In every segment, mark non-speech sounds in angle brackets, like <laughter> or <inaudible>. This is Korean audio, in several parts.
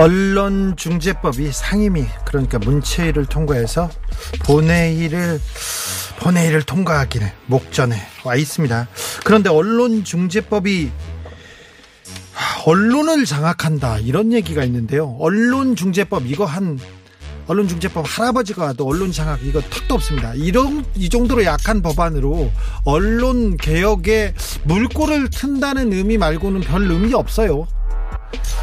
언론중재법이 상임위 그러니까 문체위를 통과해서 본회의를 본회의를 통과하기는 목전에 와 있습니다. 그런데 언론중재법이 언론을 장악한다 이런 얘기가 있는데요. 언론중재법 이거 한 언론중재법 할아버지가 와도 언론 장악 이거 턱도 없습니다. 이런 이 정도로 약한 법안으로 언론 개혁에 물꼬를 튼다는 의미 말고는 별 의미 없어요.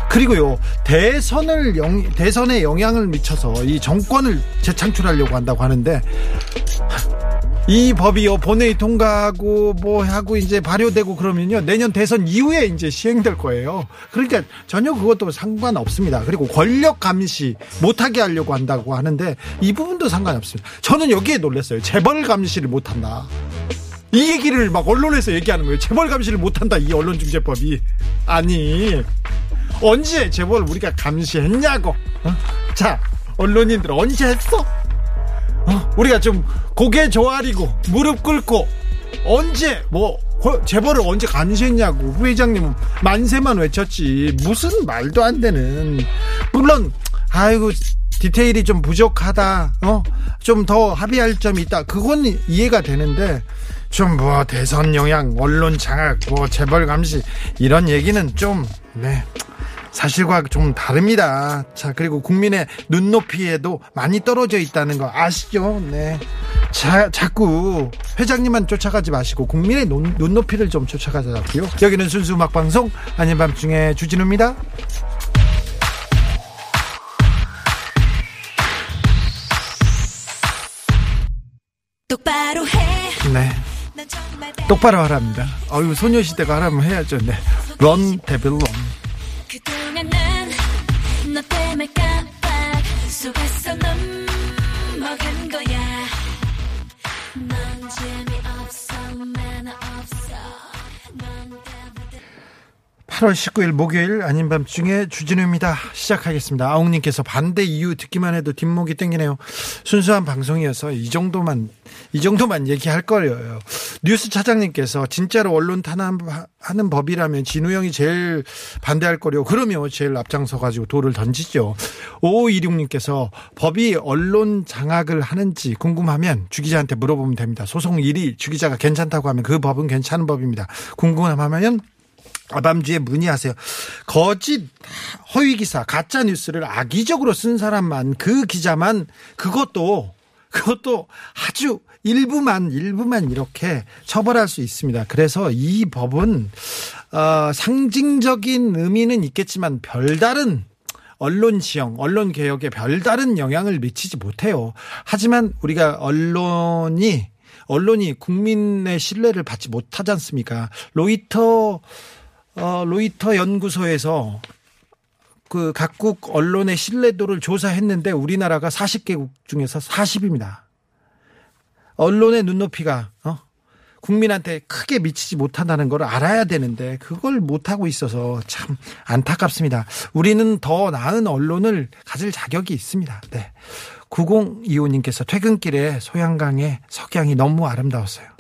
그리고요 대선을 영, 대선에 영향을 미쳐서 이 정권을 재창출하려고 한다고 하는데 이 법이요 본회의 통과하고 뭐 하고 이제 발효되고 그러면요 내년 대선 이후에 이제 시행될 거예요. 그러니까 전혀 그것도 상관없습니다. 그리고 권력 감시 못하게 하려고 한다고 하는데 이 부분도 상관없습니다. 저는 여기에 놀랐어요. 재벌 감시를 못한다. 이 얘기를 막 언론에서 얘기하는 거예요. 재벌 감시를 못한다. 이 언론중재법이 아니 언제 재벌 우리가 감시했냐고. 어? 자 언론인들 언제 했어? 어? 우리가 좀 고개 조아리고 무릎 꿇고 언제 뭐 재벌을 언제 감시했냐고 부회장님은 만세만 외쳤지 무슨 말도 안 되는 물론 아이고 디테일이 좀 부족하다 어좀 더 합의할 점이 있다 그건 이해가 되는데 좀 뭐 대선 영향 언론 장악 뭐 재벌 감시 이런 얘기는 좀 네 사실과 좀 다릅니다. 자, 그리고 국민의 눈높이에도 많이 떨어져 있다는 거 아시죠? 네. 자, 자꾸 회장님만 쫓아가지 마시고 국민의 눈, 눈높이를 좀 쫓아가자고요. 여기는 순수 음악 방송 아닌 밤중에 주진우입니다. 똑바로 해. 네. 똑바로 하랍니다. 어유 소녀시대가 하라면 해야죠. 네. 런 데빌 런. 그동안 난너 때문에 깜빡 속았어 넘 8월 19일 목요일 아닌 밤중에 주진우입니다. 시작하겠습니다. 아웅님께서 반대 이유 듣기만 해도 뒷목이 땡기네요. 순수한 방송이어서 이 정도만 이 정도만 얘기할 거예요. 뉴스 차장님께서 진짜로 언론 탄압하는 법이라면 진우 형이 제일 반대할 거려. 그러면 제일 앞장서 가지고 돌을 던지죠. 5526님께서 법이 언론 장악을 하는지 궁금하면 주 기자한테 물어보면 됩니다. 소송 1위 주 기자가 괜찮다고 하면 그 법은 괜찮은 법입니다. 궁금하면 아밤주에 문의하세요. 거짓 허위 기사, 가짜 뉴스를 악의적으로 쓴 사람만 그 기자만 그것도 그것도 아주 일부만 일부만 이렇게 처벌할 수 있습니다. 그래서 이 법은 어, 상징적인 의미는 있겠지만 별다른 언론 지형, 언론 개혁에 별다른 영향을 미치지 못해요. 하지만 우리가 언론이 언론이 국민의 신뢰를 받지 못하지 않습니까? 로이터 어, 로이터 연구소에서 그 각국 언론의 신뢰도를 조사했는데 우리나라가 40개국 중에서 40입니다. 언론의 눈높이가 어? 국민한테 크게 미치지 못한다는 걸 알아야 되는데 그걸 못하고 있어서 참 안타깝습니다. 우리는 더 나은 언론을 가질 자격이 있습니다. 네. 9025님께서 퇴근길에 소양강의 석양이 너무 아름다웠어요.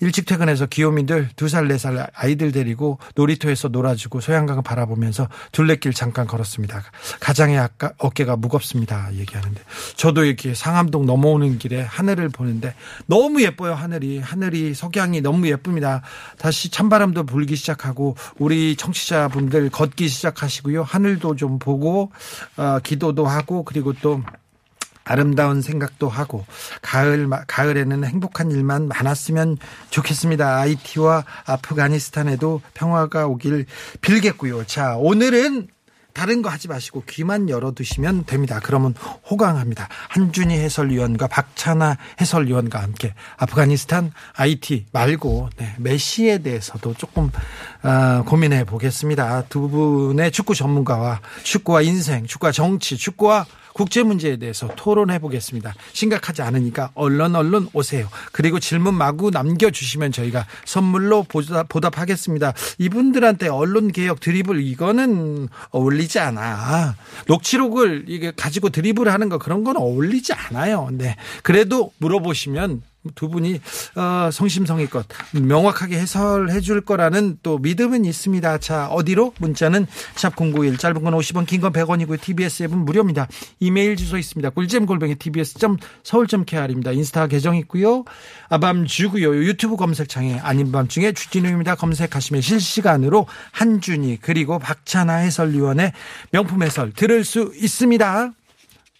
일찍 퇴근해서 귀요미들 두 살, 네 살 아이들 데리고 놀이터에서 놀아주고 소양강을 바라보면서 둘레길 잠깐 걸었습니다. 가장의 아까 어깨가 무겁습니다. 얘기하는데. 저도 이렇게 상암동 넘어오는 길에 하늘을 보는데 너무 예뻐요. 하늘이. 하늘이 석양이 너무 예쁩니다. 다시 찬바람도 불기 시작하고 우리 청취자분들 걷기 시작하시고요. 하늘도 좀 보고, 어, 기도도 하고 그리고 또 아름다운 생각도 하고 가을 가을에는 행복한 일만 많았으면 좋겠습니다. 아이티와 아프가니스탄에도 평화가 오길 빌겠고요. 자, 오늘은 다른 거 하지 마시고 귀만 열어두시면 됩니다. 그러면 호강합니다. 한준희 해설위원과 박찬아 해설위원과 함께 아프가니스탄 IT 말고 네, 메시에 대해서도 조금 어, 고민해 보겠습니다. 두 분의 축구 전문가와 축구와 인생, 축구와 정치, 축구와 국제 문제에 대해서 토론해 보겠습니다. 심각하지 않으니까 얼른 얼른 오세요. 그리고 질문 마구 남겨주시면 저희가 선물로 보답, 보답하겠습니다. 이분들한테 언론 개혁 드리블 이거는 어울리지 않아. 녹취록을 이게 가지고 드리블 하는 거 그런 건 어울리지 않아요. 네. 그래도 물어보시면 두 분이 어, 성심성의껏 명확하게 해설해 줄 거라는 또 믿음은 있습니다. 자, 어디로? 문자는 샵0951 짧은 건 50원, 긴 건 100원이고요. TBS 앱은 무료입니다. 이메일 주소 있습니다. 꿀잼 골뱅이 tbs.서울.kr입니다. 인스타 계정 있고요. 아밤주고요. 유튜브 검색창에 아닌 밤중에 주진우입니다. 검색하시면 실시간으로 한준이 그리고 박찬하 해설위원의 명품 해설 들을 수 있습니다.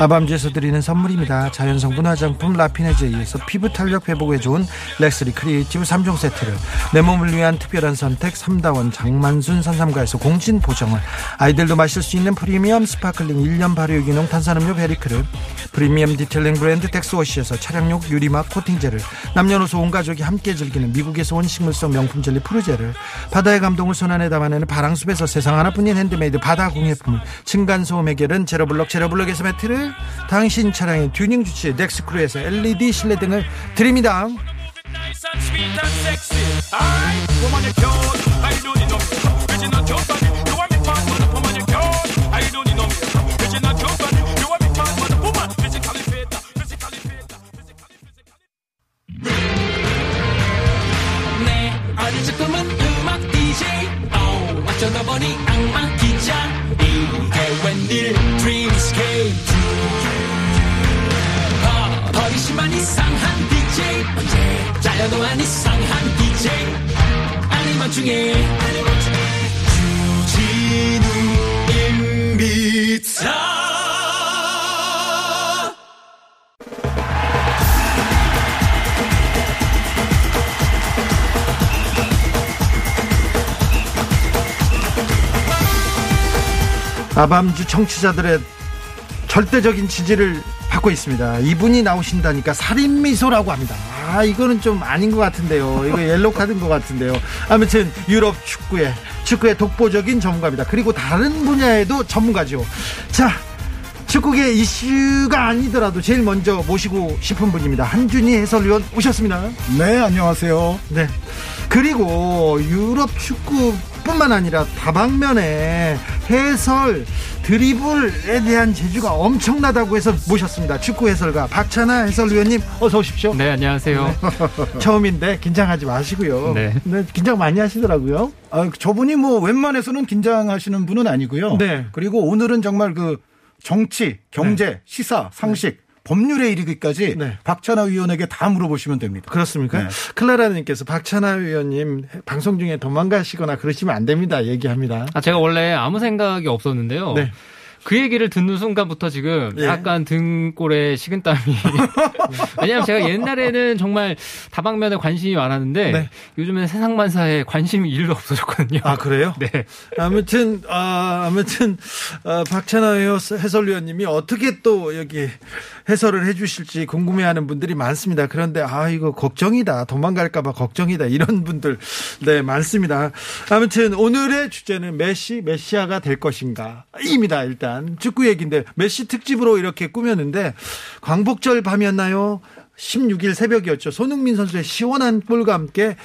아밤주에서 드리는 선물입니다. 자연성분 화장품 라피네제이에서 피부 탄력 회복에 좋은 렉스리 크리에이티브 3종 세트를 내 몸을 위한 특별한 선택 3다원 장만순 산삼가에서 공진 보정을 아이들도 마실 수 있는 프리미엄 sparkling 1년 발효 유기농 탄산음료 베리크를 프리미엄 detailing 브랜드 텍스워시에서 차량용 유리막 코팅제를 남녀노소 온 가족이 함께 즐기는 미국에서 온 식물성 명품 젤리 푸르제를 바다의 감동을 손안에 담아내는 바랑숲에서 세상 하나뿐인 핸드메이드 바다 공예품을 층간소음 해결은 제로블럭 제로블럭에서 매트를 당신 차량의 튜닝 주치의 넥스크루에서 LED 실내등을 드립니다. 어, 어쩌다 보니 악마 기자 이게 웬일 안 이상한 DJ 아니면 중에 주진우입니다 아밤주 청취자들의 절대적인 지지를 받고 있습니다. 이분이 나오신다니까 살인 미소라고 합니다. 아 이거는 좀 아닌 것 같은데요. 이거 옐로 카드인 것 같은데요. 아무튼 유럽 축구의 축구의 독보적인 전문가입니다. 그리고 다른 분야에도 전문가죠. 자. 축구계 이슈가 아니더라도 제일 먼저 모시고 싶은 분입니다. 한준희 해설위원 오셨습니다. 네, 안녕하세요. 네. 그리고 유럽 축구 뿐만 아니라 다방면에 해설 드리블에 대한 재주가 엄청나다고 해서 모셨습니다. 축구 해설가 박찬하 해설위원님 어서 오십시오. 네, 안녕하세요. <laughs> 처음인데 긴장하지 마시고요. 네. 긴장 많이 하시더라고요. 아, 저분이 뭐 웬만해서는 긴장하시는 분은 아니고요. 네. 그리고 오늘은 정말 그 정치, 경제, 시사, 상식, 법률에 이르기까지 네. 박찬하 위원에게 다 물어보시면 됩니다. 그렇습니까? 네. 클라라님께서 박찬하 위원님 방송 중에 도망가시거나 그러시면 안 됩니다. 얘기합니다. 아, 제가 원래 아무 생각이 없었는데요. 네. 그 얘기를 듣는 순간부터 지금 예. 약간 등골에 식은땀이. <laughs> 왜냐하면 제가 옛날에는 정말 다방면에 관심이 많았는데 네. 요즘엔 세상만사에 관심이 일도 없어졌거든요. 아 그래요? <laughs> 네. 아무튼 아, 아무튼 어, 박찬하 해설위원님이 어떻게 또 여기 해설을 해주실지 궁금해하는 분들이 많습니다. 그런데 아 이거 걱정이다 도망갈까봐 걱정이다 이런 분들 네 많습니다. 아무튼 오늘의 주제는 메시 메시아가 될 것인가입니다. 일단 축구 얘기인데 메시 특집으로 이렇게 꾸몄는데 광복절 밤이었나요? 16일 새벽이었죠. 손흥민 선수의 시원한 골과 함께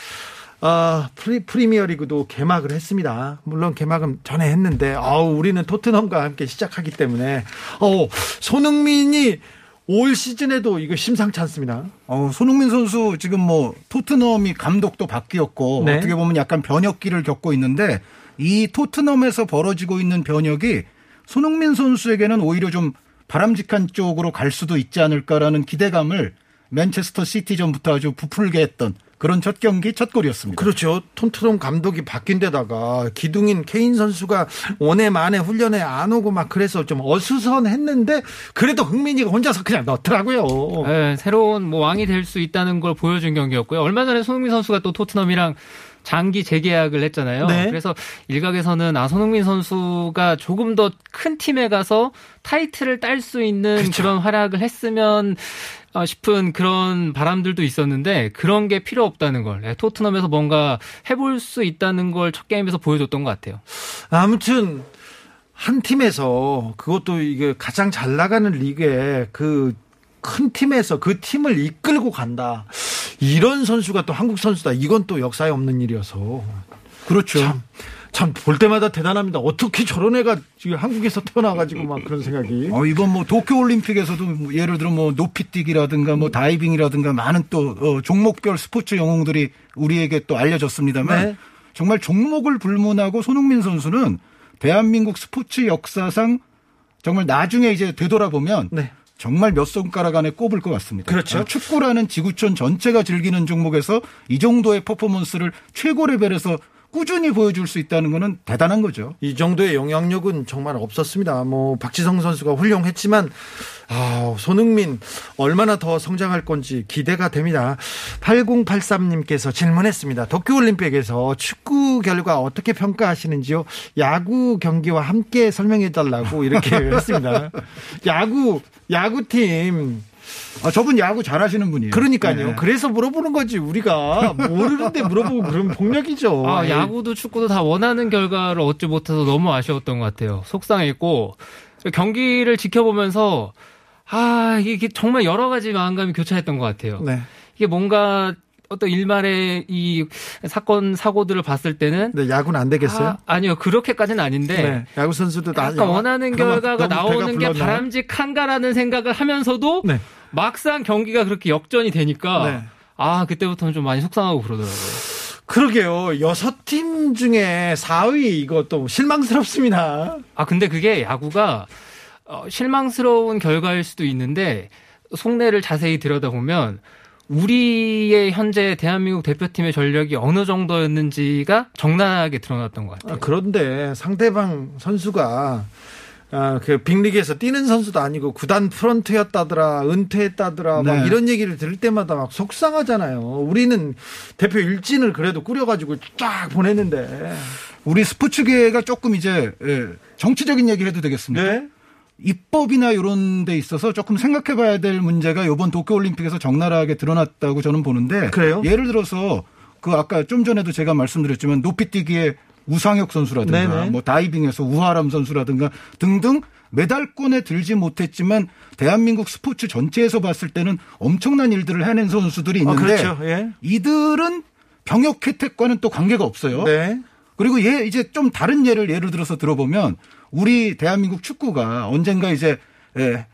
아, 프리, 프리미어리그도 개막을 했습니다. 물론 개막은 전에 했는데, 아우, 우리는 토트넘과 함께 시작하기 때문에, 어, 손흥민이 올 시즌에도 이거 심상치 않습니다. 어, 손흥민 선수 지금 뭐 토트넘이 감독도 바뀌었고 네. 어떻게 보면 약간 변혁기를 겪고 있는데 이 토트넘에서 벌어지고 있는 변혁이 손흥민 선수에게는 오히려 좀 바람직한 쪽으로 갈 수도 있지 않을까라는 기대감을 맨체스터 시티전부터 아주 부풀게 했던 그런 첫 경기 첫 골이었습니다. 그렇죠. 톤트넘 감독이 바뀐 데다가 기둥인 케인 선수가 원해 만에 훈련에 안 오고 막 그래서 좀 어수선했는데 그래도 흥민이가 혼자서 그냥 넣더라고요. 네, 새로운 뭐 왕이 될 수 있다는 걸 보여준 경기였고요. 얼마 전에 손흥민 선수가 또 토트넘이랑 장기 재계약을 했잖아요. 네. 그래서 일각에서는 아 손흥민 선수가 조금 더 큰 팀에 가서 타이틀을 딸 수 있는 그렇죠. 그런 활약을 했으면 어, 싶은 그런 바람들도 있었는데 그런 게 필요 없다는 걸 예, 토트넘에서 뭔가 해볼 수 있다는 걸 첫 게임에서 보여줬던 것 같아요. 아무튼 한 팀에서 그것도 이게 가장 잘 나가는 리그에 그 큰 팀에서 그 팀을 이끌고 간다. 이런 선수가 또 한국 선수다. 이건 또 역사에 없는 일이어서 그렇죠. 참 참볼 때마다 대단합니다. 어떻게 저런 애가 지금 한국에서 태어나가지고 막 그런 생각이. 어, 이번 뭐 도쿄 올림픽에서도 뭐 예를 들어 뭐 높이뛰기라든가 뭐 다이빙이라든가 많은 또 어, 종목별 스포츠 영웅들이 우리에게 또 알려졌습니다만 네. 정말 종목을 불문하고 손흥민 선수는 대한민국 스포츠 역사상 정말 나중에 이제 되돌아보면 네. 정말 몇 손가락 안에 꼽을 것 같습니다. 그렇죠. 어, 축구라는 지구촌 전체가 즐기는 종목에서 이 정도의 퍼포먼스를 최고 레벨에서 꾸준히 보여줄 수 있다는 것은 대단한 거죠. 이 정도의 영향력은 정말 없었습니다. 뭐 박지성 선수가 훌륭했지만 아, 손흥민 얼마나 더 성장할 건지 기대가 됩니다. 8083님께서 질문했습니다. 도쿄올림픽에서 축구 결과 어떻게 평가하시는지요? 야구 경기와 함께 설명해 달라고 이렇게 <laughs> 했습니다. 야구 야구팀 아, 저분 야구 잘하시는 분이에요. 그러니까요. 네. 그래서 물어보는 거지. 우리가 <laughs> 모르는데 물어보고 그러면 폭력이죠. 아, 아이. 야구도 축구도 다 원하는 결과를 얻지 못해서 너무 아쉬웠던 것 같아요. 속상했고 경기를 지켜보면서 아 이게 정말 여러 가지 마음감이 교차했던 것 같아요. 네. 이게 뭔가 어떤 일말의 이 사건 사고들을 봤을 때는 네, 야구는 안 되겠어요? 아, 니요 그렇게까지는 아닌데 네. 야구 선수도 다 약간 원하는 결과가 나오는 게? 바람직한가라는 생각을 하면서도 네. 막상 경기가 그렇게 역전이 되니까 네. 아 그때부터는 좀 많이 속상하고 그러더라고요. 그러게요. 여섯 팀 중에 4위 이것도 실망스럽습니다. 아 근데 그게 야구가 어, 실망스러운 결과일 수도 있는데 속내를 자세히 들여다보면 우리의 현재 대한민국 대표팀의 전력이 어느 정도였는지가 적나라하게 드러났던 것 같아요. 아, 그런데 상대방 선수가 아, 그 빅리그에서 뛰는 선수도 아니고 구단 프런트였다더라, 은퇴했다더라, 막 네. 이런 얘기를 들을 때마다 막 속상하잖아요. 우리는 대표 일진을 그래도 꾸려가지고 쫙 보냈는데. 우리 스포츠계가 조금 이제 예, 정치적인 얘기를 해도 되겠습니까? 네. 입법이나 이런 데 있어서 조금 생각해 봐야 될 문제가 이번 도쿄올림픽에서 적나라하게 드러났다고 저는 보는데 그래요? 예를 들어서 그 아까 좀 전에도 제가 말씀드렸지만 높이뛰기에 우상혁 선수라든가 네네. 뭐 다이빙에서 우하람 선수라든가 등등 메달권에 들지 못했지만 대한민국 스포츠 전체에서 봤을 때는 엄청난 일들을 해낸 선수들이 아, 있는데 그렇죠. 예. 이들은 병역 혜택과는 또 관계가 없어요. 네. 그리고 얘 이제 좀 다른 예를 예를 들어서 들어보면 우리 대한민국 축구가 언젠가 이제 예,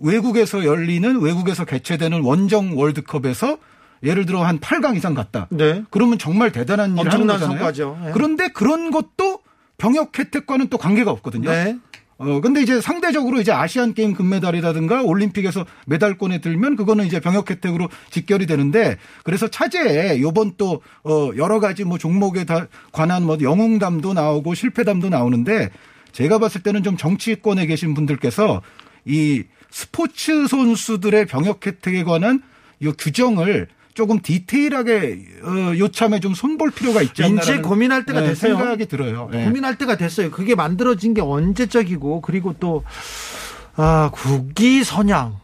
외국에서 열리는 외국에서 개최되는 원정 월드컵에서 예를 들어 한 8강 이상 갔다. 네. 그러면 정말 대단한 일을 하는 거잖아요. 성과죠. 예. 그런데 그런 것도 병역 혜택과는 또 관계가 없거든요. 네. 어, 근데 이제 상대적으로 이제 아시안 게임 금메달이라든가 올림픽에서 메달권에 들면 그거는 이제 병역 혜택으로 직결이 되는데 그래서 차제에 요번 또, 어, 여러 가지 뭐 종목에 다 관한 뭐 영웅담도 나오고 실패담도 나오는데 제가 봤을 때는 좀 정치권에 계신 분들께서 이 스포츠 선수들의 병역 혜택에 관한 이 규정을 조금 디테일하게 어, 요참에 좀 손볼 필요가 있지 않나 인제 고민할 때가 됐어요. 생각이 들어요. 예. 고민할 때가 됐어요. 그게 만들어진 게 언제적이고 그리고 또 아, 국기 선양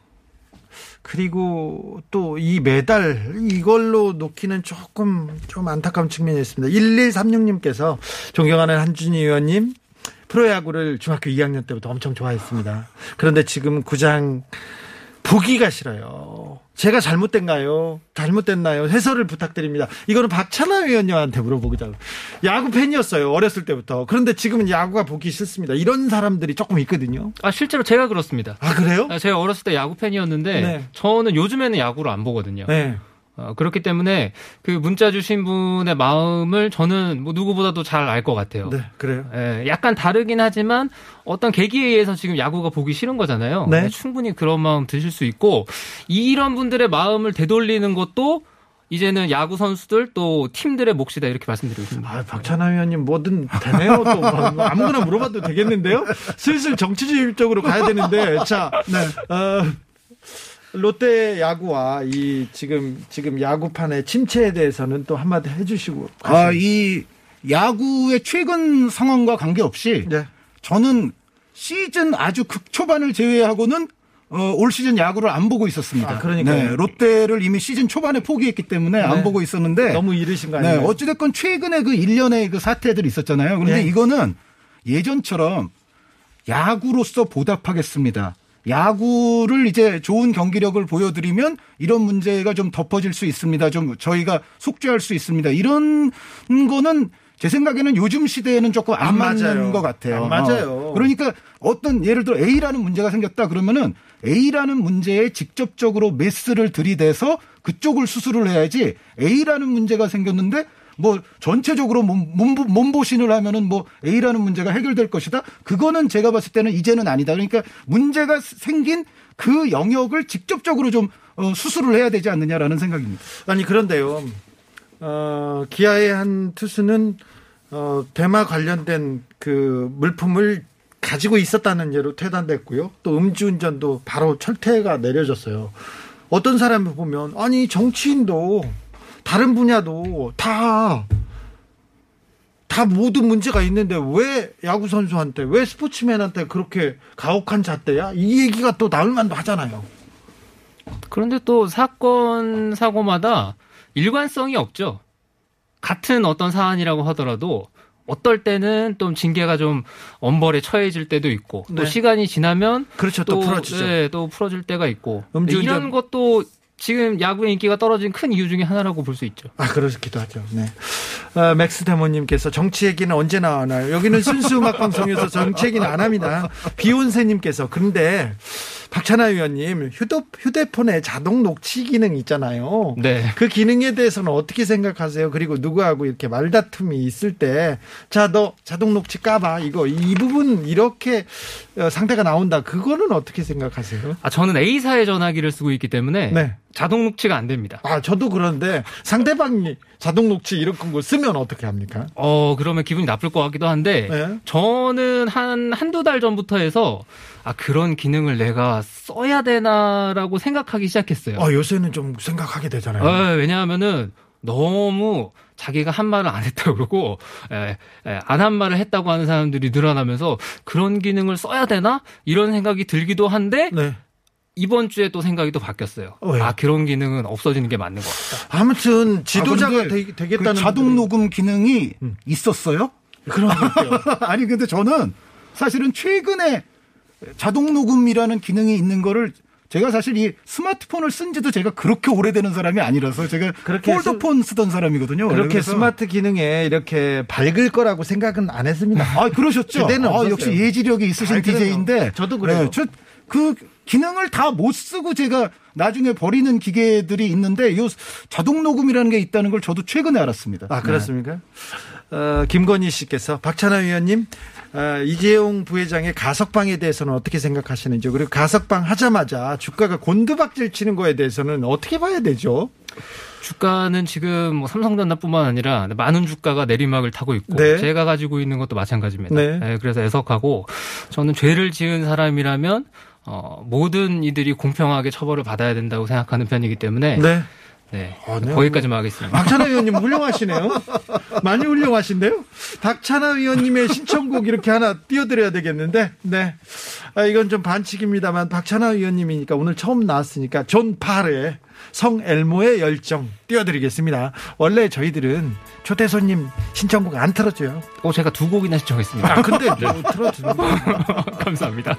그리고 또 이 메달 이걸로 놓기는 조금 좀 안타까운 측면이 있습니다. 1136님께서 존경하는 한준희 의원님 프로야구를 중학교 2학년 때부터 엄청 좋아했습니다. 그런데 지금 구장 보기가 싫어요. 제가 잘못된가요? 잘못됐나요? 해설을 부탁드립니다. 이거는 박찬하 위원님한테 물어보자고. 야구 팬이었어요. 어렸을 때부터. 그런데 지금은 야구가 보기 싫습니다. 이런 사람들이 조금 있거든요. 아 실제로 제가 그렇습니다. 아, 그래요? 아, 제가 어렸을 때 야구 팬이었는데 네. 저는 요즘에는 야구를 안 보거든요. 네. 어, 그렇기 때문에 그 문자 주신 분의 마음을 저는 뭐 누구보다도 잘 알 것 같아요. 네, 그래요. 예, 약간 다르긴 하지만 어떤 계기에 의해서 지금 야구가 보기 싫은 거잖아요. 네. 충분히 그런 마음 드실 수 있고 이런 분들의 마음을 되돌리는 것도 이제는 야구 선수들 또 팀들의 몫이다 이렇게 말씀드리고 있습니다. 아, 박찬하 위원님 뭐든 되네요. 또 뭐, 아무거나 물어봐도 되겠는데요. 슬슬 정치적으로 가야 되는데 자, 네. 어, 롯데 야구와 이 지금 지금 야구판의 침체에 대해서는 또 한마디 해주시고. 아, 이 야구의 최근 상황과 관계없이 네. 저는 시즌 아주 극초반을 제외하고는 어, 올 시즌 야구를 안 보고 있었습니다. 아, 그러니까요. 네, 롯데를 이미 시즌 초반에 포기했기 때문에 네. 안 보고 있었는데 너무 이르신 거 네, 아니에요? 어찌됐건 최근에 그 일련의 그 사태들이 있었잖아요. 그런데 네. 이거는 예전처럼 야구로서 보답하겠습니다. 야구를 이제 좋은 경기력을 보여드리면 이런 문제가 좀 덮어질 수 있습니다. 좀 저희가 속죄할 수 있습니다. 이런 거는 제 생각에는 요즘 시대에는 조금 안, 안 맞는 맞아요. 것 같아요. 안 맞아요. 어. 그러니까 어떤 예를 들어 A라는 문제가 생겼다 그러면은 A라는 문제에 직접적으로 메스를 들이대서 그쪽을 수술을 해야지 A라는 문제가 생겼는데 뭐 전체적으로 몸보신을 하면은 뭐 A라는 문제가 해결될 것이다. 그거는 제가 봤을 때는 이제는 아니다. 그러니까 문제가 생긴 그 영역을 직접적으로 좀 어, 수술을 해야 되지 않느냐라는 생각입니다. 아니 그런데요. 어, 기아의 한 투수는 어, 대마 관련된 그 물품을 가지고 있었다는 예로 퇴단됐고요. 또 음주운전도 바로 철퇴가 내려졌어요. 어떤 사람을 보면 아니 정치인도 다른 분야도 다 다 모두 문제가 있는데 왜 야구 선수한테 왜 스포츠맨한테 그렇게 가혹한 잣대야? 이 얘기가 또 나올 만도 하잖아요. 그런데 또 사건 사고마다 일관성이 없죠. 같은 어떤 사안이라고 하더라도 어떨 때는 좀 징계가 좀 엄벌에 처해질 때도 있고 또 네. 시간이 지나면 그렇죠. 또, 풀어지죠. 네, 또 풀어질 때가 있고 음주운전- 이런 것도 지금 야구의 인기가 떨어진 큰 이유 중에 하나라고 볼 수 있죠. 아, 그렇기도 하죠. 네. 어, 맥스 데모님께서 정치 얘기는 언제 나오나요? 여기는 순수 음악 <laughs> 방송에서 정치 얘기는 안 합니다. 비온세님께서 그런데 박찬하 의원님 휴대, 휴대폰에 자동 녹취 기능 있잖아요. 네. 그 기능에 대해서는 어떻게 생각하세요? 그리고 누구하고 이렇게 말다툼이 있을 때, 자, 너 자동 녹취 까봐. 이거, 이 부분 이렇게 어, 상태가 나온다. 그거는 어떻게 생각하세요? 아 저는 A사의 전화기를 쓰고 있기 때문에 네. 자동 녹취가 안 됩니다. 아, 저도 그런데 상대방이 자동 녹취 이런 거 쓰면 어떻게 합니까? 어, 그러면 기분이 나쁠 것 같기도 한데, 네. 저는 한, 한두 달 전부터 해서, 아, 그런 기능을 내가 써야 되나라고 생각하기 시작했어요. 어, 요새는 좀 생각하게 되잖아요. 어, 왜냐하면은, 너무 자기가 한 말을 안 했다고 그러고, 안 한 말을 했다고 하는 사람들이 늘어나면서, 그런 기능을 써야 되나? 이런 생각이 들기도 한데, 네. 이번 주에 또 생각이 또 바뀌었어요. 어, 왜요? 아, 그런 기능은 없어지는 게 맞는 것 같다. 아무튼 지도자가 아, 되, 겠다는 그 자동 녹음 기능이 있었어요? 그런 것요 <laughs> 아니 근데 저는 사실은 최근에 자동 녹음이라는 기능이 있는 거를 제가 사실 이 스마트폰을 쓴 지도 제가 그렇게 오래되는 사람이 아니라서 제가 그렇게 폴더폰 쓰던 사람이거든요. 그렇게 스마트 기능에 이렇게 밝을 거라고 생각은 안 했습니다. 아 그러셨죠. 그때는 아. 역시 예지력이 있으신 그럼요. DJ인데 저도 그래요. 저그 기능을 다 못 쓰고 제가 나중에 버리는 기계들이 있는데 요 자동 녹음이라는 게 있다는 걸 저도 최근에 알았습니다. 아, 그렇습니까? 어, 김건희 씨께서 박찬하 의원님, 어, 이재용 부회장의 가석방에 대해서는 어떻게 생각하시는지 그리고 가석방 하자마자 주가가 곤두박질 치는 거에 대해서는 어떻게 봐야 되죠? 주가는 지금 뭐 삼성전자뿐만 아니라 많은 주가가 내리막을 타고 있고 네. 제가 가지고 있는 것도 마찬가지입니다. 네. 네, 그래서 애석하고 저는 죄를 지은 사람이라면 어, 모든 이들이 공평하게 처벌을 받아야 된다고 생각하는 편이기 때문에 네, 네. 아, 네. 거기까지만 하겠습니다. 박찬하 위원님 훌륭하시네요. 많이 훌륭하신데요? 박찬하 위원님의 신청곡 이렇게 하나 띄워드려야 되겠는데, 네. 아, 이건 좀 반칙입니다만, 박찬하 위원님이니까 오늘 처음 나왔으니까, 존 파르의 성 엘모의 열정 띄워드리겠습니다. 원래 저희들은 초대 손님 신청곡 안 틀어줘요. 어, 제가 두 곡이나 신청했습니다. 아, 근데 뭐 <laughs> 틀어주는 거. <laughs> 감사합니다.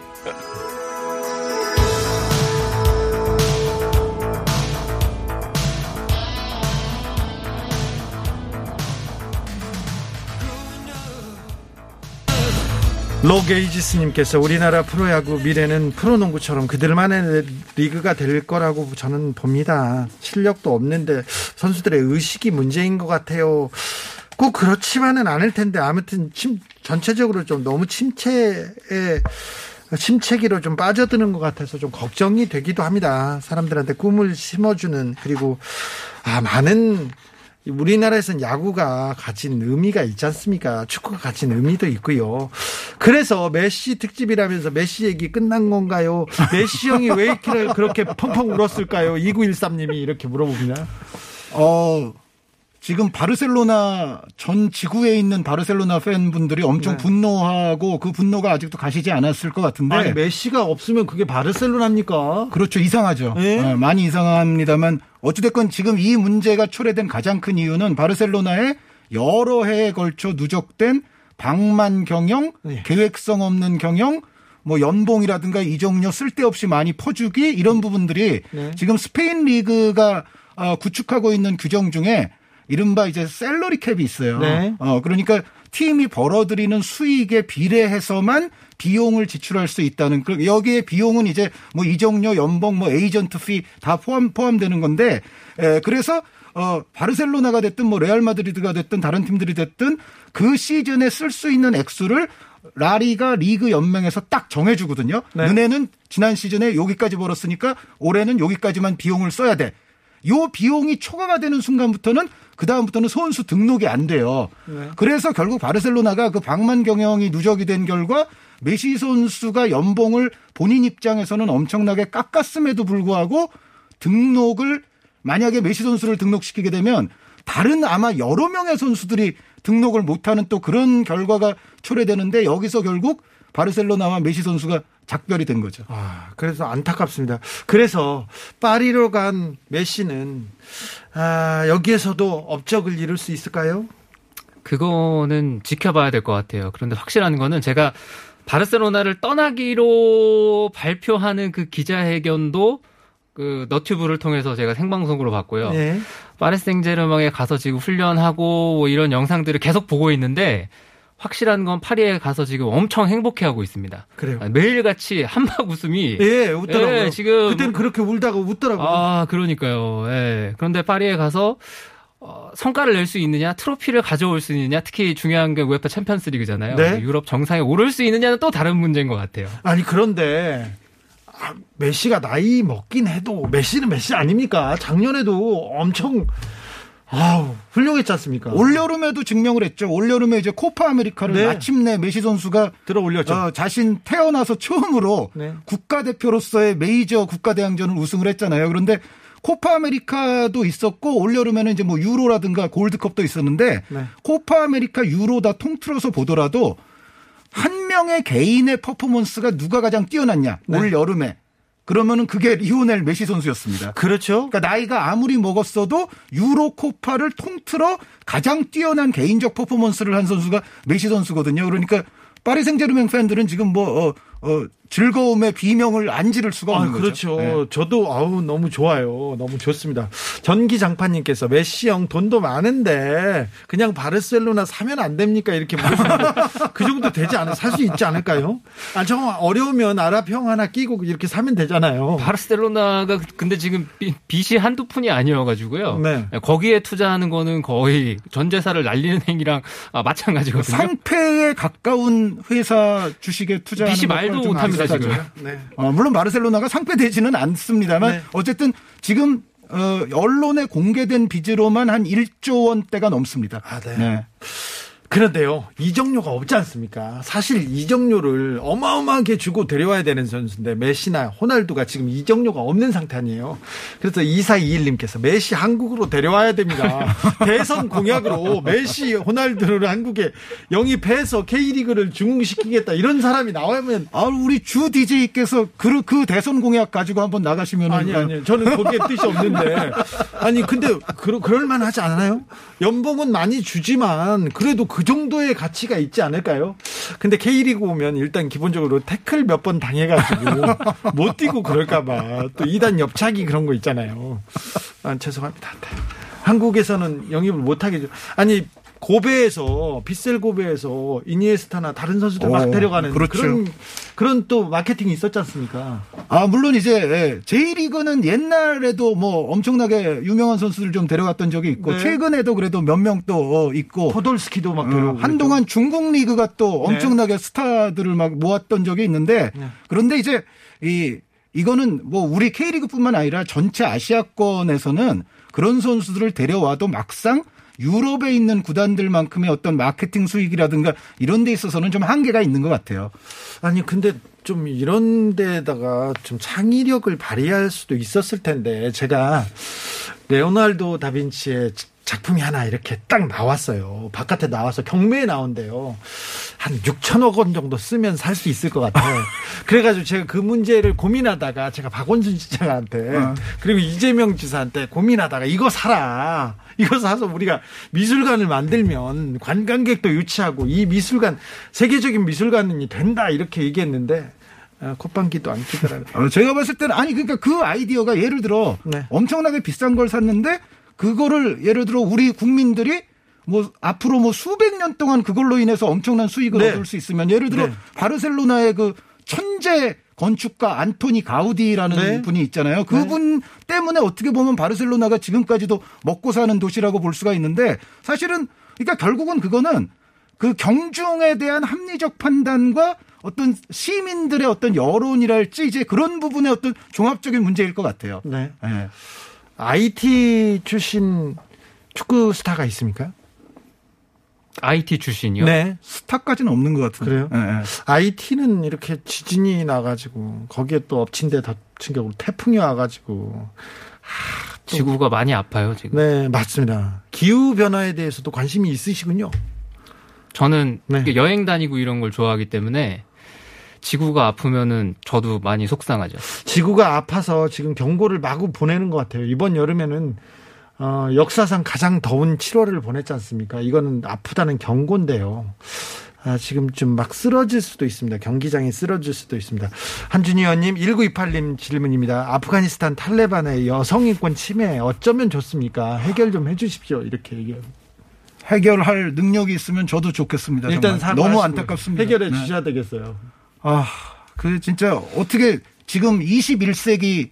로게이지스님께서 우리나라 프로야구 미래는 프로농구처럼 그들만의 리그가 될 거라고 저는 봅니다. 실력도 없는데 선수들의 의식이 문제인 것 같아요. 꼭 그렇지만은 않을 텐데 아무튼 침, 전체적으로 좀 너무 침체에 침체기로 좀 빠져드는 것 같아서 좀 걱정이 되기도 합니다. 사람들한테 꿈을 심어주는 그리고 아 많은 우리나라에서는 야구가 가진 의미가 있지 않습니까? 축구가 가진 의미도 있고요. 그래서 메시 특집이라면서 메시 얘기 끝난 건가요? 메시 형이 왜 이렇게 그렇게 펑펑 울었을까요? 2913님이 이렇게 물어봅니다. 어, 지금 바르셀로나 전 지구에 있는 바르셀로나 팬분들이 엄청 네. 분노하고 그 분노가 아직도 가시지 않았을 것 같은데. 아니 메시가 없으면 그게 바르셀로나입니까? 그렇죠. 이상하죠. 예? 어, 많이 이상합니다만 어찌됐건 지금 이 문제가 초래된 가장 큰 이유는 바르셀로나의 여러 해에 걸쳐 누적된 방만 경영, 네. 계획성 없는 경영, 뭐 연봉이라든가 이적료 쓸데없이 많이 퍼주기 이런 부분들이 네. 지금 스페인 리그가 어, 구축하고 있는 규정 중에 이른바 이제 salary cap이 있어요. 네. 어, 그러니까 팀이 벌어들이는 수익에 비례해서만 비용을 지출할 수 있다는 그 여기에 비용은 이제 뭐 이적료, 연봉, 뭐 agent fee 다 포함 포함되는 건데 에, 그래서 어 바르셀로나가 됐든 뭐 레알 마드리드가 됐든 다른 팀들이 됐든 그 시즌에 쓸 수 있는 액수를 라리가 리그 연맹에서 딱 정해주거든요. 네. 너네는 지난 시즌에 여기까지 벌었으니까 올해는 여기까지만 비용을 써야 돼. 요 비용이 초과가 되는 순간부터는 그 다음부터는 선수 등록이 안 돼요. 네. 그래서 결국 바르셀로나가 그 방만 경영이 누적이 된 결과 메시 선수가 연봉을 본인 입장에서는 엄청나게 깎았음에도 불구하고 등록을 만약에 메시 선수를 등록시키게 되면 다른 아마 여러 명의 선수들이 등록을 못하는 또 그런 결과가 초래되는데 여기서 결국 바르셀로나와 메시 선수가 작별이 된 거죠. 아, 그래서 안타깝습니다. 그래서 파리로 간 메시는 아, 여기에서도 업적을 이룰 수 있을까요? 그거는 지켜봐야 될 것 같아요. 그런데 확실한 거는 제가 바르셀로나를 떠나기로 발표하는 그 기자회견도 그 너튜브를 통해서 제가 생방송으로 봤고요. 네. 파리 생제르맹에 가서 지금 훈련하고 뭐 이런 영상들을 계속 보고 있는데 확실한 건 파리에 가서 지금 엄청 행복해하고 있습니다. 그래요. 아, 매일같이 한박 웃음이 예, 웃더라고요. 예, 지금 그때는 그렇게 울다가 웃더라고요. 아, 그러니까요. 예. 그런데 파리에 가서 어, 성과를 낼 수 있느냐, 트로피를 가져올 수 있느냐, 특히 중요한 게 우에파 챔피언스 리그잖아요. 네. 유럽 정상에 오를 수 있느냐는 또 다른 문제인 것 같아요. 아니 그런데 아, 메시가 나이 먹긴 해도 메시는 메시 아닙니까? 작년에도 엄청 아우 훌륭했지 않습니까? 올여름에도 증명을 했죠. 올여름에 이제 코파 아메리카를 네. 마침내 메시 선수가 들어 올렸죠. 어, 자신 태어나서 처음으로 네. 국가대표로서의 메이저 국가대항전을 우승을 했잖아요. 그런데 코파 아메리카도 있었고 올여름에는 이제 뭐 유로라든가 골드컵도 있었는데 네. 코파 아메리카 유로 다 통틀어서 보더라도 한 명의 개인의 퍼포먼스가 누가 가장 뛰어났냐 네. 올 여름에 그러면은 그게 리오넬 메시 선수였습니다. 그렇죠. 그러니까 나이가 아무리 먹었어도 유로 코파를 통틀어 가장 뛰어난 개인적 퍼포먼스를 한 선수가 메시 선수거든요. 그러니까 파리 생제르맹 팬들은 지금 뭐 어, 어, 즐거움의 비명을 안 지를 수가 아, 없는 그렇죠. 거죠. 네. 저도 아우 너무 좋아요. 너무 좋습니다. 전기 장판님께서 메시 형 돈도 많은데 그냥 바르셀로나 사면 안 됩니까? 이렇게 물으시는데 그 정도 되지 않아 살 수 있지 않을까요? 아, 정말 어려우면 아랍 형 하나 끼고 이렇게 사면 되잖아요. 바르셀로나가 근데 지금 빚- 빚이 한두 푼이 아니어가지고요. 네. 거기에 투자하는 거는 거의 전 재산을 날리는 행위랑 아, 마찬가지거든요. 상패에 가까운 회사 주식에 투자하는 빚이 말도 좀 못합니다, 지금. 네. 어, 물론 바르셀로나가 상패되지는 않습니다만 네. 어쨌든 지금 어, 언론에 공개된 빚으로만 한 1조 원대가 넘습니다. 아, 네. 그런데요, 이적료가 없지 않습니까? 사실 이적료를 어마어마하게 주고 데려와야 되는 선수인데, 메시나 호날두가 지금 이적료가 없는 상태 아니에요. 그래서 2421님께서 메시 한국으로 데려와야 됩니다. <laughs> 대선 공약으로 메시, 호날두를 한국에 영입해서 K리그를 중흥시키겠다. 이런 사람이 나오면 아, 우리 주 DJ께서 그, 그 대선 공약 가지고 한번 나가시면 아니 아니 저는 거기에 뜻이 없는데 아니 근데 그러, 그럴 만 하지 않아요? 연봉은 많이 주지만 그래도 그 정도의 가치가 있지 않을까요? 근데 K리그 오면 일단 기본적으로 태클 몇 번 당해가지고 <laughs> 못 뛰고 그럴까봐 또 이단 옆차기 그런 거 있잖아요. 아, 죄송합니다. 네. 한국에서는 영입을 못하게 죠 아니 고베에서 빗셀 고베에서 이니에스타나 다른 선수들 막 오, 데려가는 그렇죠. 그런 그런 또 마케팅이 있었지 않습니까? 아, 물론 이제 예, J리그는 옛날에도 뭐 엄청나게 유명한 선수들 좀 데려갔던 적이 있고 네. 최근에도 그래도 몇 명 또 있고 포돌스키도 막 어, 데려오고 한동안 중국 리그가 또 네. 엄청나게 스타들을 막 모았던 적이 있는데 네. 그런데 이제 이 이거는 뭐 우리 K리그뿐만 아니라 전체 아시아권에서는 그런 선수들을 데려와도 막상 유럽에 있는 구단들만큼의 어떤 마케팅 수익이라든가 이런 데 있어서는 좀 한계가 있는 것 같아요. 아니 근데 좀 이런 데다가 좀 창의력을 발휘할 수도 있었을 텐데 제가 레오나르도 다빈치의 작품이 하나 이렇게 딱 나왔어요. 바깥에 나와서 경매에 나온대요. 한 6천억 원 정도 쓰면 살 수 있을 것 같아요. <laughs> 그래가지고 제가 그 문제를 고민하다가 제가 박원순 지사한테 그리고 이재명 지사한테 고민하다가 이거 사라. 이거 사서 우리가 미술관을 만들면 관광객도 유치하고 이 미술관 세계적인 미술관이 된다 이렇게 얘기했는데 아, 콧방귀도 안 끼더라고요. 어, 제가 봤을 때는 아니 그러니까 그 아이디어가 예를 들어 네. 엄청나게 비싼 걸 샀는데 그거를 예를 들어 우리 국민들이 뭐 앞으로 뭐 수백 년 동안 그걸로 인해서 엄청난 수익을 네. 얻을 수 있으면 예를 들어 네. 바르셀로나의 그 천재 건축가 안토니 가우디라는 네. 분이 있잖아요. 그분 때문에 어떻게 보면 바르셀로나가 지금까지도 먹고 사는 도시라고 볼 수가 있는데 사실은 그러니까 결국은 그거는 그 경중에 대한 합리적 판단과 어떤 시민들의 어떤 여론이랄지 이제 그런 부분의 어떤 종합적인 문제일 것 같아요. 네. 예. IT 출신 축구 스타가 있습니까? IT 출신이요. 네. 스타까지는 없는 것 같은데. 그래요? 예, 예. IT는 이렇게 지진이 나가지고 거기에 또 엎친 데 덮친 격으로 태풍이 와가지고 지구가 많이 아파요 지금. 네 맞습니다. 기후 변화에 대해서도 관심이 있으시군요. 저는 네. 여행 다니고 이런 걸 좋아하기 때문에 지구가 아프면은 저도 많이 속상하죠. 지구가 아파서 지금 경고를 마구 보내는 것 같아요. 이번 여름에는 어, 역사상 가장 더운 7월을 보냈지 않습니까? 이거는 아프다는 경고인데요. 아, 지금 좀 막 쓰러질 수도 있습니다. 경기장이 쓰러질 수도 있습니다. 한준희 의원님, 1928님 질문입니다. 아프가니스탄 탈레반의 여성인권 침해 어쩌면 좋습니까? 해결 좀 해주십시오. 이렇게 얘기해요. 해결할 능력이 있으면 저도 좋겠습니다. 일단 정말. 너무 안타깝습니다. 해결해 네. 주셔야 되겠어요. 아, 그 진짜 어떻게 지금 21세기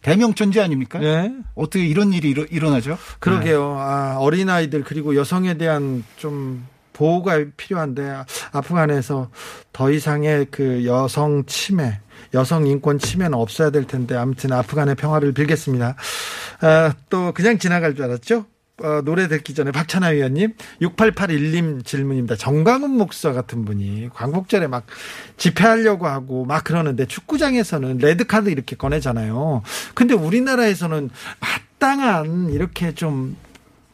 대명천지 아닙니까? 네. 어떻게 이런 일이 일어, 일어나죠? 그러게요. 아, 어린아이들 그리고 여성에 대한 좀 보호가 필요한데 아프간에서 더 이상의 그 여성 침해, 여성 인권 침해는 없어야 될 텐데 아무튼 아프간의 평화를 빌겠습니다. 아, 또 그냥 지나갈 줄 알았죠? 어, 노래 듣기 전에 박찬하 위원님 6881님 질문입니다. 정광훈 목사 같은 분이 광복절에 막 집회하려고 하고 막 그러는데 축구장에서는 레드카드 이렇게 꺼내잖아요. 근데 우리나라에서는 마땅한 이렇게 좀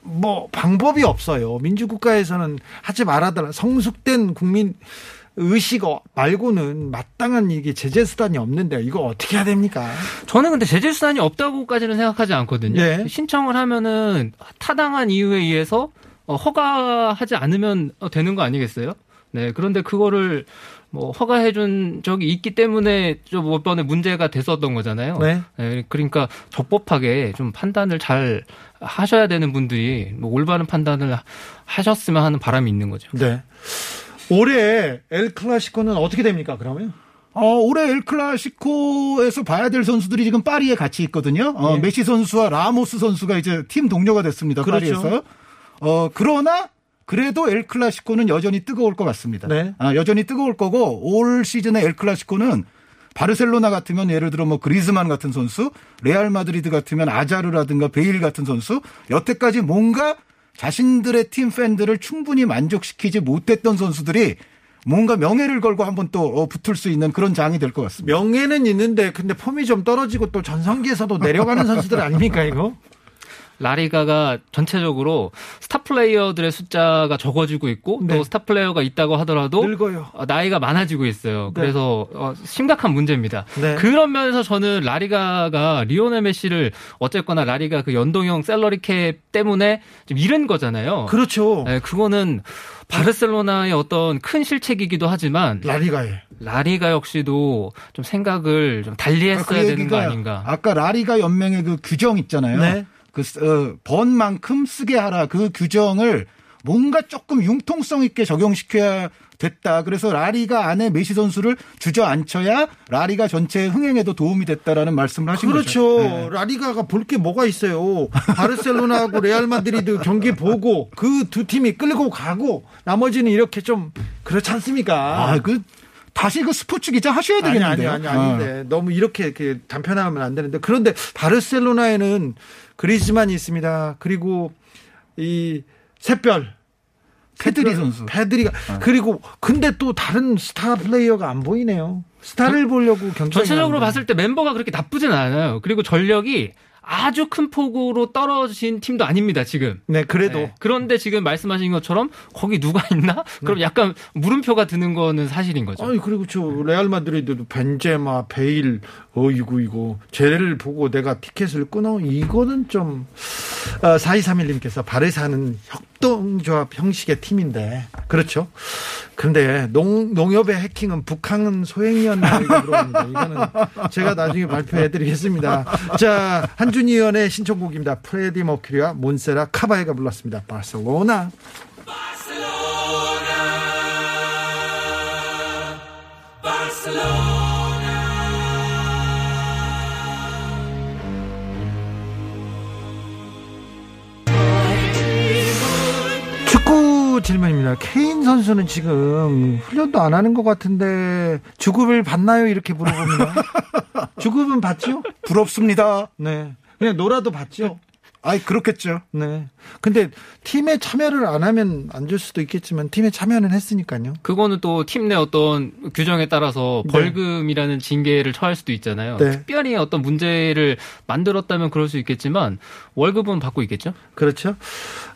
뭐 방법이 없어요. 민주국가에서는 하지 말아달라. 성숙된 국민 의식 말고는 마땅한 이게 제재 수단이 없는데 이거 어떻게 해야 됩니까? 저는 근데 제재 수단이 없다고까지는 생각하지 않거든요. 네. 신청을 하면은 타당한 이유에 의해서 어, 허가하지 않으면 어, 되는 거 아니겠어요? 네. 그런데 그거를 뭐 허가해준 적이 있기 때문에 좀 이번에 문제가 됐었던 거잖아요. 네. 네, 그러니까 적법하게 좀 판단을 잘 하셔야 되는 분들이 뭐 올바른 판단을 하셨으면 하는 바람이 있는 거죠. 네. 올해 엘 클라시코는 어떻게 됩니까? 그러면? 어, 올해 엘 클라시코에서 봐야 될 선수들이 지금 파리에 같이 있거든요. 어, 예. 메시 선수와 라모스 선수가 이제 팀 동료가 됐습니다. 그렇죠. 파리에서. 어, 그러나 그래도 엘 클라시코는 여전히 뜨거울 것 같습니다. 네. 아, 여전히 뜨거울 거고 올 시즌의 엘클라시코는 바르셀로나 같으면 예를 들어 뭐 그리즈만 같은 선수, 레알 마드리드 같으면 아자르라든가 베일 같은 선수, 여태까지 뭔가 자신들의 팀 팬들을 충분히 만족시키지 못했던 선수들이 뭔가 명예를 걸고 한번 또 어, 붙을 수 있는 그런 장이 될 것 같습니다. 명예는 있는데 근데 폼이 좀 떨어지고 또 전성기에서도 내려가는 선수들 아닙니까 이거? 라리가가 전체적으로 스타 플레이어들의 숫자가 적어지고 있고 네. 또 스타 플레이어가 있다고 하더라도 늙어요. 어, 나이가 많아지고 있어요. 네. 그래서 어, 심각한 문제입니다. 네. 그런 면에서 저는 라리가가 리오넬 메시를 어쨌거나 라리가 그 연동형 salary cap 때문에 좀 잃은 거잖아요. 그렇죠. 네, 그거는 바르셀로나의 어떤 큰 실책이기도 하지만 라리가에. 라리가 역시도 좀 생각을 좀 달리 아, 했어야 되는 거 아닌가. 아까 라리가 연맹의 그 규정 있잖아요. 네. 그 어, 번만큼 쓰게 하라 그 규정을 뭔가 조금 융통성 있게 적용시켜야 됐다. 그래서 라리가 안에 메시 선수를 주저앉혀야 라리가 전체 흥행에도 도움이 됐다라는 말씀을 하신 그렇죠. 거죠. 네. 라리가가 볼 게 뭐가 있어요. 바르셀로나하고 레알 마드리드 경기 보고 그 두 팀이 끌고 가고 나머지는 이렇게 좀 그렇지 않습니까? 아, 그 다시 그 스포츠 기자 하셔야 아니 되겠는데요. 아니 아니 아닌데 너무 이렇게 그 단편화하면 안 되는데 그런데 바르셀로나에는 그리즈만이 있습니다. 그리고 이 샛별. 페드리 선수. 페드리가 그리고 근데 또 다른 스타 플레이어가 안 보이네요. 스타를 보려고 경기 전체적으로 봤을 때 멤버가 그렇게 나쁘진 않아요. 그리고 전력이 아주 큰 폭으로 떨어진 팀도 아닙니다, 지금. 네, 그래도 네. 그런데 지금 말씀하신 것처럼 거기 누가 있나? 그럼 약간 물음표가 드는 거는 사실인 거죠. 아니 그리고 저 레알 마드리드도 벤제마, 베일, 어이구 이거 쟤를 보고 내가 티켓을 끊어 이거는 좀 어, 4231님께서 바르사는 협동조합 형식의 팀인데 그렇죠. 그런데 농 농협의 해킹은 북한의 소행이었나. 이거는 제가 나중에 발표해드리겠습니다. 자 한준희 위원의 신청곡입니다. 프레디 머큐리와 몬세라 카바에가 불렀습니다. 바르셀로나. 축구 질문입니다. 케인 선수는 지금 훈련도 안 하는 것 같은데 주급을 받나요? 이렇게 물어봅니다. <laughs> 주급은 받죠? 부럽습니다. 네. 그냥 놀아도 받죠? 아이 그렇겠죠. 네. 근데 팀에 참여를 안 하면 안 줄 수도 있겠지만 팀에 참여는 했으니까요. 그거는 또 팀 내 어떤 규정에 따라서 네. 벌금이라는 징계를 처할 수도 있잖아요. 네. 특별히 어떤 문제를 만들었다면 그럴 수 있겠지만 월급은 받고 있겠죠? 그렇죠.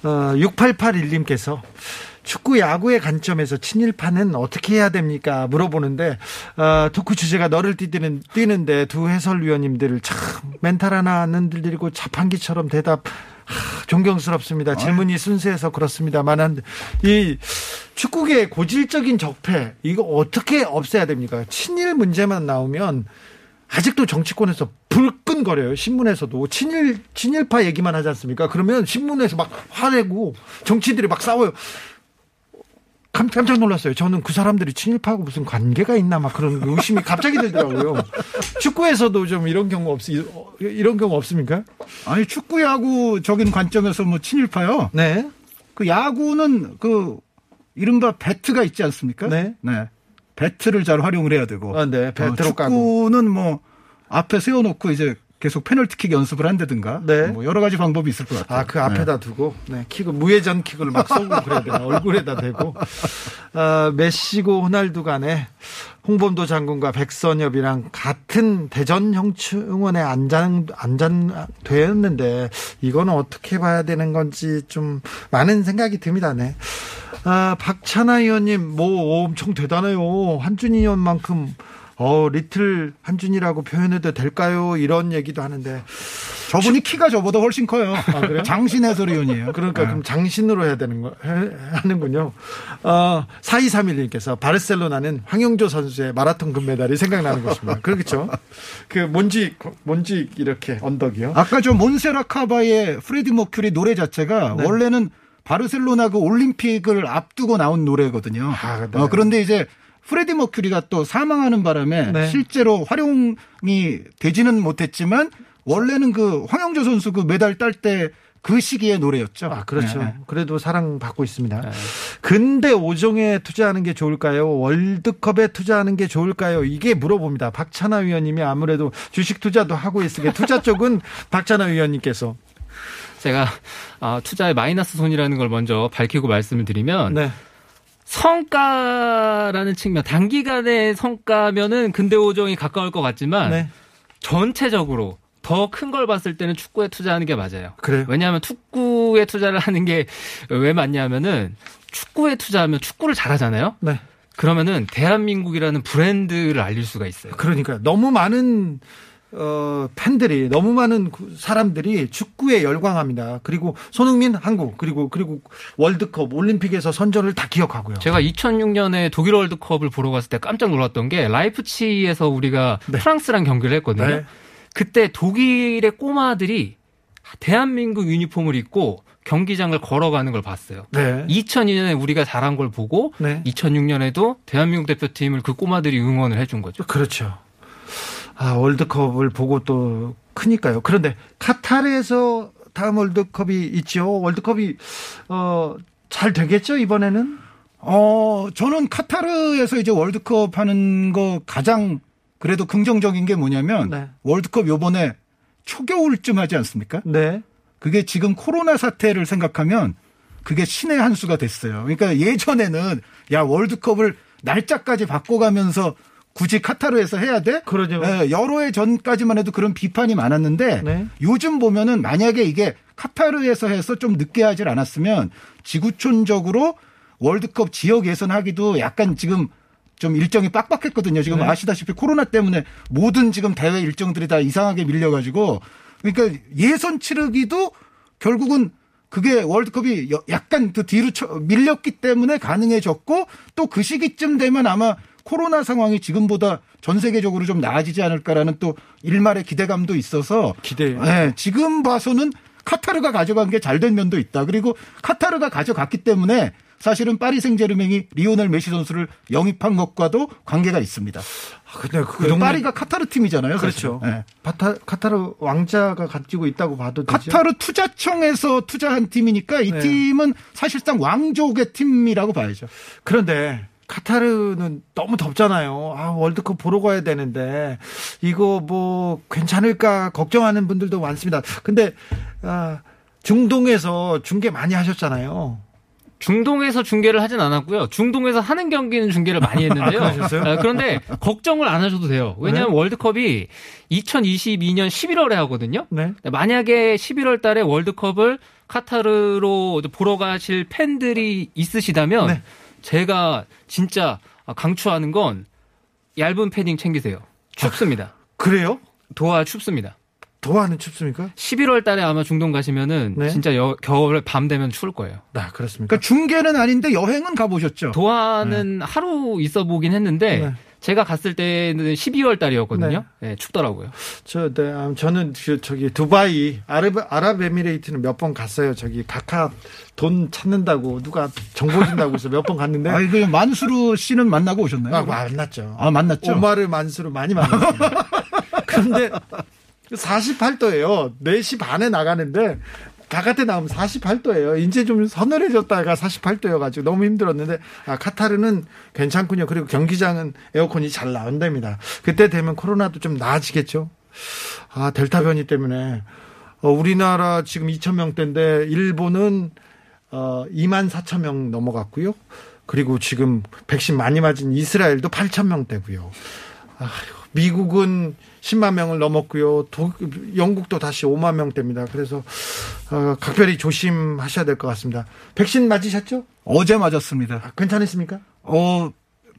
어, 6881님께서 축구 야구의 관점에서 친일파는 어떻게 해야 됩니까? 물어보는데 어, 토크 주제가 너를 뛰는 뛰는데 두 해설위원님들을 참 멘탈 하나 안 흔들리고 자판기처럼 대답 하, 존경스럽습니다. 질문이 순수해서 그렇습니다만 이 축구계의 고질적인 적폐 이거 어떻게 없애야 됩니까? 친일 문제만 나오면 아직도 정치권에서 불끈거려요. 신문에서도 친일 친일파 얘기만 하지 않습니까? 그러면 신문에서 막 화내고 정치들이 막 싸워요. 깜- 깜짝 놀랐어요. 저는 그 사람들이 친일파하고 무슨 관계가 있나 막 그런 의심이 갑자기 들더라고요. <laughs> 축구에서도 좀 이런 경우 없 이런 경우 없습니까? 아니 축구 야구 적인 관점에서 뭐 친일파요. 네. 그 야구는 그 이른바 배트가 있지 않습니까? 네. 배트를 잘 활용을 해야 되고. 아, 네. 배트로 어, 까고. 축구는 뭐 앞에 세워놓고 이제 계속 페널티킥 연습을 한다든가. 네. 뭐 여러 가지 방법이 있을 것 같아요. 아, 그 앞에다 두고, 네, 킥을, 무회전 킥을 막 쏘고 그래야 되나, <laughs> 얼굴에다 대고. 아, 메시고 호날두 간에 홍범도 장군과 백선엽이랑 같은 대전 형충원에 안장, 안장되었는데, 이거는 어떻게 봐야 되는 건지 좀 많은 생각이 듭니다, 네. 아, 박찬하 의원님, 뭐, 엄청 대단해요. 한준희 의원만큼, 어, 리틀 한준이라고 표현해도 될까요? 이런 얘기도 하는데. 저분이 키가 저보다 훨씬 커요. 그래요? 장신 해설위원이에요. 그러니까 네. 그럼 장신으로 해야 되는 거 해- 하는군요. 어, 4231님께서 바르셀로나는 황영조 선수의 마라톤 금메달이 생각나는 것입니다. 그렇죠. 그 뭔지 뭔지 이렇게 언덕이요. 아까 저 몬세라 카바예 프레디 머큐리 노래 자체가 네. 원래는 바르셀로나 그 올림픽을 앞두고 나온 노래거든요. 아, 네. 어, 그런데 이제 프레디 머큐리가 또 사망하는 바람에 네. 실제로 활용이 되지는 못했지만 원래는 그 황영조 선수 그 메달 딸 때 그 시기의 노래였죠. 아, 그렇죠. 네. 그래도 사랑받고 있습니다. 근데 오종에 투자하는 게 좋을까요? 월드컵에 투자하는 게 좋을까요? 이게 물어봅니다. 박찬하 위원님이 아무래도 주식 투자도 하고 있으니까 투자 쪽은 <laughs> 박찬하 위원님께서 제가 아, 투자의 마이너스 손이라는 걸 먼저 밝히고 말씀을 드리면 네. 성과라는 측면 단기간의 성과면은 근대오종이 가까울 것 같지만 네. 전체적으로 더 큰 걸 봤을 때는 축구에 투자하는 게 맞아요. 그래요. 왜냐하면 축구에 투자를 하는 게 왜 맞냐면은 축구에 투자하면 축구를 잘하잖아요. 네. 그러면은 대한민국이라는 브랜드를 알릴 수가 있어요. 그러니까 너무 많은 어, 팬들이 너무 많은 구- 사람들이 축구에 열광합니다. 그리고 손흥민 한국 그리고 그리고 월드컵 올림픽에서 선전을 다 기억하고요. 제가 2006년에 독일 월드컵을 보러 갔을 때 깜짝 놀랐던 게 라이프치히에서 우리가 네. 프랑스랑 경기를 했거든요. 네. 그때 독일의 꼬마들이 대한민국 유니폼을 입고 경기장을 걸어가는 걸 봤어요. 네. 2002년에 우리가 잘한 걸 보고 네. 2006년에도 대한민국 대표팀을 그 꼬마들이 응원을 해준 거죠. 그렇죠. 아, 월드컵을 보고 또 크니까요. 그런데 카타르에서 다음 월드컵이 있죠. 월드컵이 어, 잘 되겠죠, 이번에는? 어, 저는 카타르에서 이제 월드컵 하는 거 가장 그래도 긍정적인 게 뭐냐면 네. 월드컵 요번에 초겨울쯤 하지 않습니까? 네. 그게 지금 코로나 사태를 생각하면 그게 신의 한 수가 됐어요. 그러니까 예전에는 야 월드컵을 날짜까지 바꿔가면서 굳이 카타르에서 해야 돼? 그러죠. 예, 여러 해 전까지만 해도 그런 비판이 많았는데 네. 요즘 보면은 만약에 이게 카타르에서 해서 좀 늦게 하질 않았으면 지구촌적으로 월드컵 지역 예선하기도 약간 지금 좀 일정이 빡빡했거든요. 지금 네. 아시다시피 코로나 때문에 모든 지금 대회 일정들이 다 이상하게 밀려가지고 그러니까 예선 치르기도 결국은 그게 월드컵이 여- 약간 그 뒤로 쳐- 밀렸기 때문에 가능해졌고 또 그 시기쯤 되면 아마 코로나 상황이 지금보다 전 세계적으로 좀 나아지지 않을까라는 또 일말의 기대감도 있어서 기대. 네, 지금 봐서는 카타르가 가져간 게 잘 된 면도 있다. 그리고 카타르가 가져갔기 때문에 사실은 파리 생제르맹이 리오넬 메시 선수를 영입한 것과도 관계가 있습니다. 아, 근데 그그 동네 파리가 카타르 팀이잖아요. 그렇죠. 네. 카타, 카타르 왕자가 가지고 있다고 봐도 되죠. 카타르 투자청에서 투자한 팀이니까 이 네. 팀은 사실상 왕족의 팀이라고 봐야죠. 그런데 카타르는 너무 덥잖아요. 아, 월드컵 보러 가야 되는데 이거 뭐 괜찮을까 걱정하는 분들도 많습니다. 근데 아, 중동에서 중계 많이 하셨잖아요. 중동에서 중계를 하진 않았고요. 중동에서 하는 경기는 중계를 많이 <laughs> 했는데요. 아, 그러셨어요? 아, 그런데 걱정을 안 하셔도 돼요. 왜냐하면 월드컵이 2022년 11월에 하거든요. 네. 만약에 11월 달에 월드컵을 카타르로 보러 가실 팬들이 있으시다면 네. 제가 진짜 강추하는 건 얇은 패딩 챙기세요. 춥습니다. 그래요? 도하 춥습니다. 도하는 춥습니까? 11월 달에 아마 중동 가시면은 네. 진짜 여- 겨울에 밤 되면 추울 거예요. 네, 그렇습니까? 그러니까 중계는 아닌데 여행은 가보셨죠? 도하는 하루 있어 보긴 했는데 네. 제가 갔을 때는 12월 달이었거든요. 네, 춥더라고요. 저, 네, 아, 저는 저, 저기 두바이 아랍 아랍 에미레이트는 몇 번 갔어요. 저기 각하 돈 찾는다고 누가 정보 준다고 해서 몇 번 갔는데 <laughs> 아, 이거 만수르 씨는 만나고 오셨나요? 아, 만났죠. 아, 만났죠? 오마르 만수를 많이 만났습니다. <laughs> 그런데 48도예요. 4시 반에 나가는데 바깥에 나오면 48도예요. 이제 좀 서늘해졌다가 48도여가지고 너무 힘들었는데 아, 카타르는 괜찮군요. 그리고 경기장은 에어컨이 잘 나온답니다. 그때 되면 코로나도 좀 나아지겠죠. 아 델타 변이 때문에 어, 우리나라 지금 2천 명대인데 일본은 어, 2만 4천 명 넘어갔고요. 그리고 지금 백신 많이 맞은 이스라엘도 8천 명대고요. 아휴, 미국은 10만 명을 넘었고요. 도- 영국도 다시 5만 명대입니다. 그래서 어, 각별히 조심하셔야 될 것 같습니다. 백신 맞으셨죠? 어제 맞았습니다. 아, 괜찮으십니까? 어,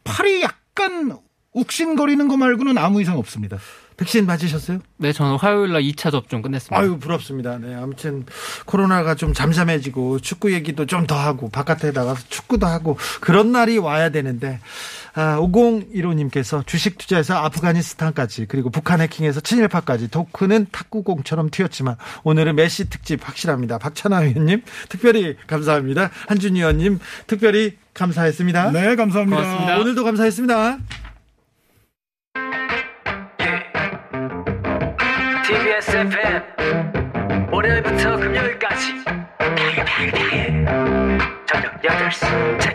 팔이 약간 욱신거리는 거 말고는 아무 이상 없습니다. 백신 맞으셨어요? 네, 저는 화요일 날 2차 접종 끝냈습니다. 아유 부럽습니다. 네, 아무튼 코로나가 좀 잠잠해지고 축구 얘기도 좀 더 하고 바깥에 나가서 축구도 하고 그런 날이 와야 되는데 아, 5015님께서 주식 투자에서 아프가니스탄까지 그리고 북한 해킹에서 친일파까지 토크는 탁구공처럼 튀었지만 오늘은 메시 특집 확실합니다. 박찬하 의원님 특별히 감사합니다. 한준희 의원님 특별히 감사했습니다. 네, 감사합니다. 고맙습니다. 오늘도 감사했습니다. TBS FM 월요일부터 금요일까지 저녁 8시 체크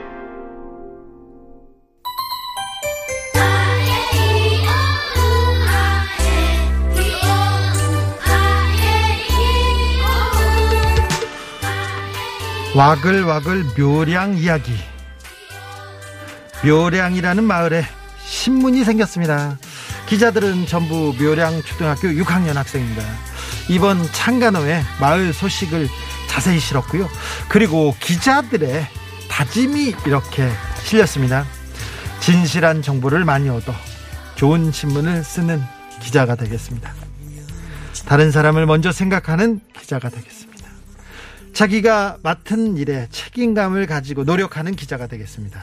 와글와글 묘량 이야기. 묘량이라는 마을에 신문이 생겼습니다. 기자들은 전부 묘량 초등학교 6학년 학생입니다. 이번 창간호에 마을 소식을 자세히 실었고요. 그리고 기자들의 다짐이 이렇게 실렸습니다. 진실한 정보를 많이 얻어 좋은 신문을 쓰는 기자가 되겠습니다. 다른 사람을 먼저 생각하는 기자가 되겠습니다. 자기가 맡은 일에 책임감을 가지고 노력하는 기자가 되겠습니다.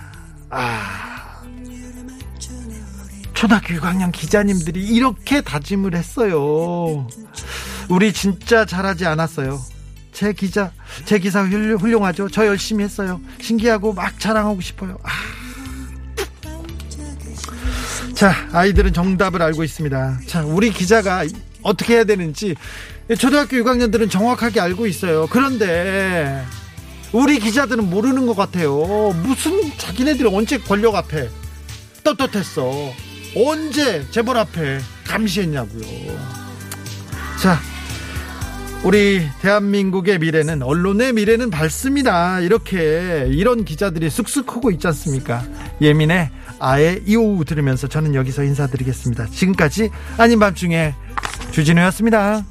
아. 초등학교 6학년 기자님들이 이렇게 다짐을 했어요. 우리 진짜 잘하지 않았어요. 제 기자, 제 기사 훌- 훌륭하죠. 저 열심히 했어요. 신기하고 막 자랑하고 싶어요. 아. 자, 아이들은 정답을 알고 있습니다. 자, 우리 기자가 어떻게 해야 되는지 초등학교 6학년들은 정확하게 알고 있어요. 그런데 우리 기자들은 모르는 것 같아요. 무슨 자기네들이 언제 권력 앞에 떳떳했어. 언제 재벌 앞에 감시했냐고요. 자, 우리 대한민국의 미래는 언론의 미래는 밝습니다. 이렇게 이런 기자들이 쑥쑥 크고 있지 않습니까? 예민의 아예 이오우 들으면서 저는 여기서 인사드리겠습니다. 지금까지 아닌 밤중에 주진우였습니다.